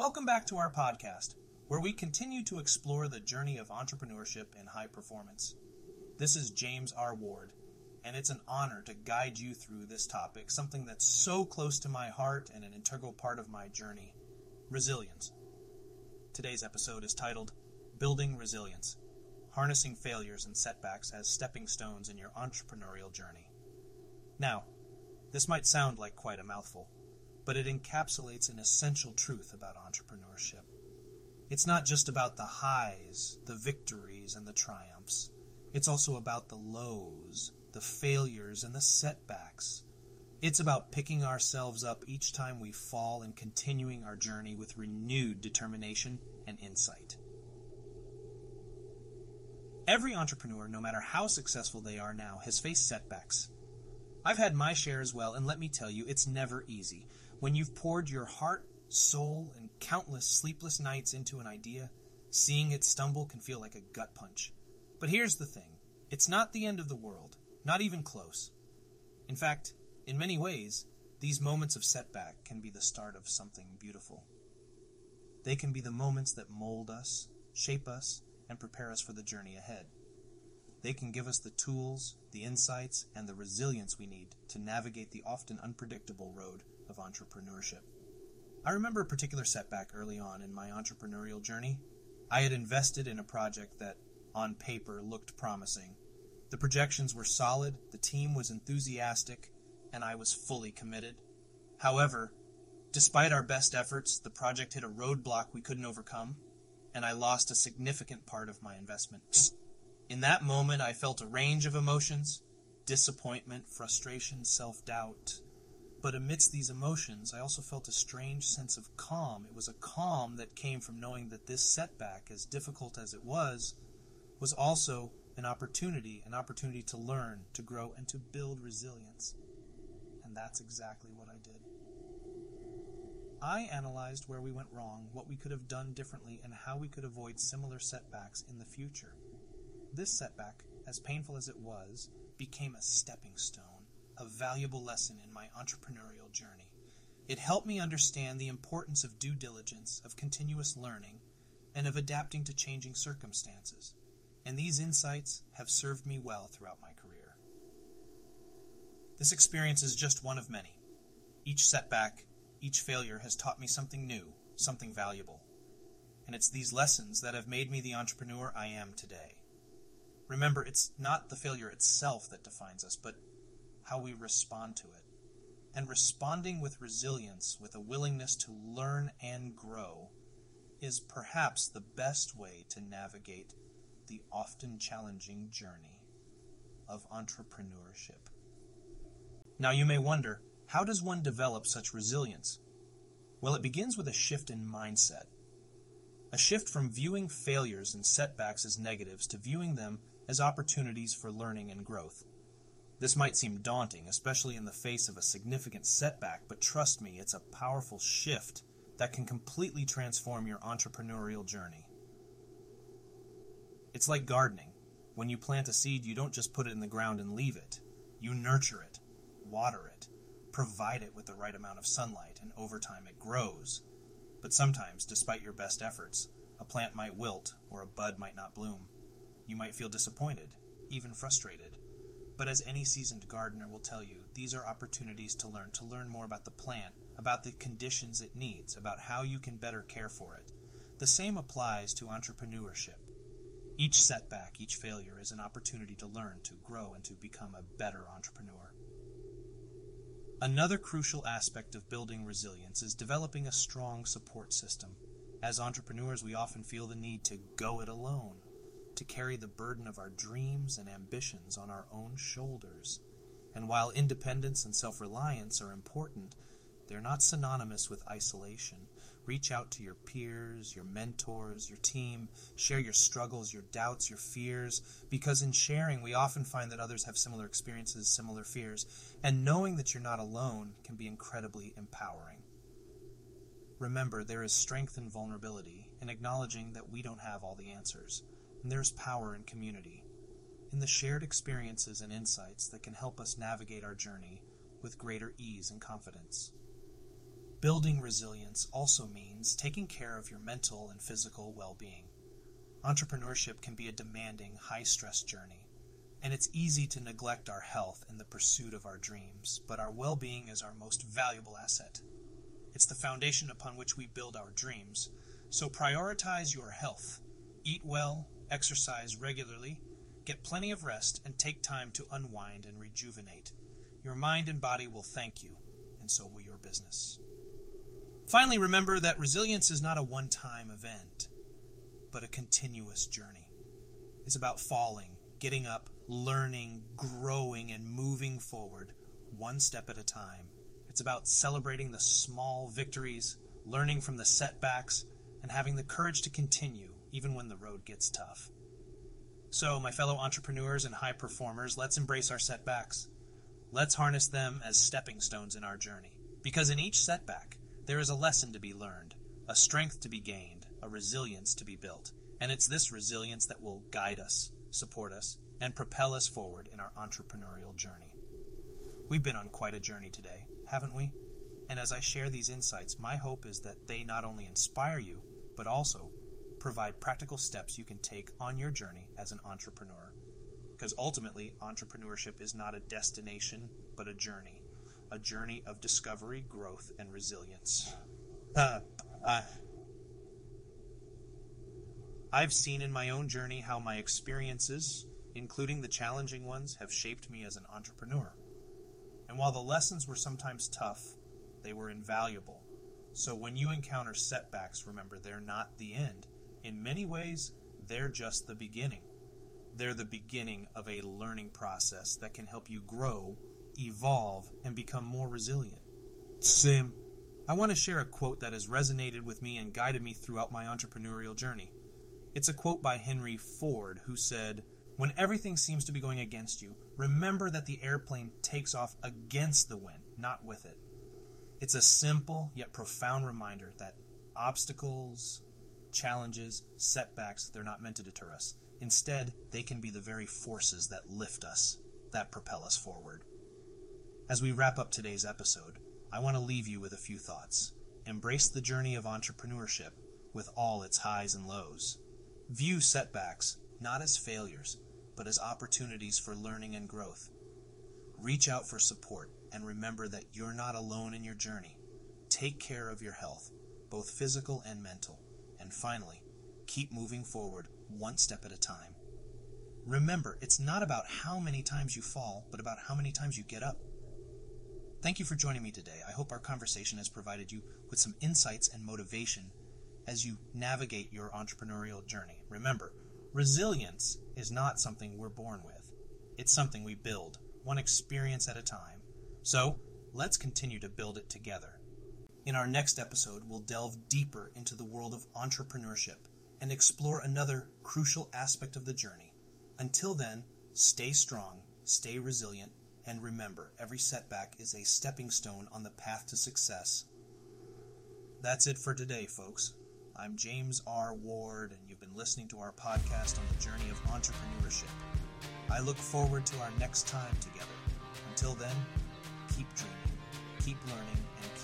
Welcome back to our podcast, where we continue to explore the journey of entrepreneurship and high performance. This is James R. Ward, and it's an honor to guide you through this topic, something that's so close to my heart and an integral part of my journey resilience. Today's episode is titled Building Resilience Harnessing Failures and Setbacks as Stepping Stones in Your Entrepreneurial Journey. Now, this might sound like quite a mouthful, but it encapsulates an essential truth about entrepreneurship. It's not just about the highs, the victories, and the triumphs. It's also about the lows, the failures, and the setbacks. It's about picking ourselves up each time we fall and continuing our journey with renewed determination and insight. Every entrepreneur, no matter how successful they are now, has faced setbacks. I've had my share as well, and let me tell you, it's never easy. When you've poured your heart, soul, and countless sleepless nights into an idea, seeing it stumble can feel like a gut punch. But here's the thing it's not the end of the world, not even close. In fact, in many ways, these moments of setback can be the start of something beautiful. They can be the moments that mold us, shape us, and prepare us for the journey ahead. They can give us the tools, the insights, and the resilience we need to navigate the often unpredictable road of entrepreneurship. I remember a particular setback early on in my entrepreneurial journey. I had invested in a project that, on paper, looked promising. The projections were solid, the team was enthusiastic, and I was fully committed. However, despite our best efforts, the project hit a roadblock we couldn't overcome, and I lost a significant part of my investment. In that moment, I felt a range of emotions disappointment, frustration, self doubt. But amidst these emotions, I also felt a strange sense of calm. It was a calm that came from knowing that this setback, as difficult as it was, was also an opportunity, an opportunity to learn, to grow, and to build resilience. And that's exactly what I did. I analyzed where we went wrong, what we could have done differently, and how we could avoid similar setbacks in the future. This setback, as painful as it was, became a stepping stone, a valuable lesson in my entrepreneurial journey. It helped me understand the importance of due diligence, of continuous learning, and of adapting to changing circumstances. And these insights have served me well throughout my career. This experience is just one of many. Each setback, each failure has taught me something new, something valuable. And it's these lessons that have made me the entrepreneur I am today. Remember, it's not the failure itself that defines us, but how we respond to it. And responding with resilience, with a willingness to learn and grow, is perhaps the best way to navigate the often challenging journey of entrepreneurship. Now, you may wonder how does one develop such resilience? Well, it begins with a shift in mindset. A shift from viewing failures and setbacks as negatives to viewing them as opportunities for learning and growth. This might seem daunting, especially in the face of a significant setback, but trust me, it's a powerful shift that can completely transform your entrepreneurial journey. It's like gardening. When you plant a seed, you don't just put it in the ground and leave it. You nurture it, water it, provide it with the right amount of sunlight, and over time it grows. But sometimes, despite your best efforts, a plant might wilt or a bud might not bloom. You might feel disappointed, even frustrated. But as any seasoned gardener will tell you, these are opportunities to learn, to learn more about the plant, about the conditions it needs, about how you can better care for it. The same applies to entrepreneurship. Each setback, each failure is an opportunity to learn, to grow, and to become a better entrepreneur. Another crucial aspect of building resilience is developing a strong support system. As entrepreneurs, we often feel the need to go it alone to carry the burden of our dreams and ambitions on our own shoulders. And while independence and self reliance are important, they're not synonymous with isolation. Reach out to your peers, your mentors, your team. Share your struggles, your doubts, your fears, because in sharing, we often find that others have similar experiences, similar fears, and knowing that you're not alone can be incredibly empowering. Remember, there is strength in vulnerability, in acknowledging that we don't have all the answers and there's power in community, in the shared experiences and insights that can help us navigate our journey with greater ease and confidence. Building resilience also means taking care of your mental and physical well being. Entrepreneurship can be a demanding, high stress journey, and it's easy to neglect our health in the pursuit of our dreams, but our well being is our most valuable asset. It's the foundation upon which we build our dreams, so prioritize your health. Eat well, exercise regularly, get plenty of rest, and take time to unwind and rejuvenate. Your mind and body will thank you, and so will your business. Finally, remember that resilience is not a one time event, but a continuous journey. It's about falling, getting up, learning, growing, and moving forward one step at a time. It's about celebrating the small victories, learning from the setbacks, and having the courage to continue even when the road gets tough. So, my fellow entrepreneurs and high performers, let's embrace our setbacks. Let's harness them as stepping stones in our journey. Because in each setback, there is a lesson to be learned, a strength to be gained, a resilience to be built. And it's this resilience that will guide us, support us, and propel us forward in our entrepreneurial journey. We've been on quite a journey today, haven't we? And as I share these insights, my hope is that they not only inspire you, but also provide practical steps you can take on your journey as an entrepreneur. Because ultimately, entrepreneurship is not a destination, but a journey a journey of discovery, growth, and resilience. Uh, I've seen in my own journey how my experiences, including the challenging ones, have shaped me as an entrepreneur. And while the lessons were sometimes tough, they were invaluable. So when you encounter setbacks, remember they're not the end. In many ways, they're just the beginning. They're the beginning of a learning process that can help you grow evolve, and become more resilient. Sim. I want to share a quote that has resonated with me and guided me throughout my entrepreneurial journey. It's a quote by Henry Ford, who said, When everything seems to be going against you, remember that the airplane takes off against the wind, not with it. It's a simple yet profound reminder that obstacles, challenges, setbacks, they're not meant to deter us. Instead, they can be the very forces that lift us, that propel us forward. As we wrap up today's episode, I want to leave you with a few thoughts. Embrace the journey of entrepreneurship with all its highs and lows. View setbacks not as failures, but as opportunities for learning and growth. Reach out for support and remember that you're not alone in your journey. Take care of your health, both physical and mental. And finally, keep moving forward one step at a time. Remember, it's not about how many times you fall, but about how many times you get up. Thank you for joining me today. I hope our conversation has provided you with some insights and motivation as you navigate your entrepreneurial journey. Remember, resilience is not something we're born with, it's something we build, one experience at a time. So, let's continue to build it together. In our next episode, we'll delve deeper into the world of entrepreneurship and explore another crucial aspect of the journey. Until then, stay strong, stay resilient, and remember, every setback is a stepping stone on the path to success. That's it for today, folks. I'm James R. Ward, and you've been listening to our podcast on the journey of entrepreneurship. I look forward to our next time together. Until then, keep dreaming, keep learning, and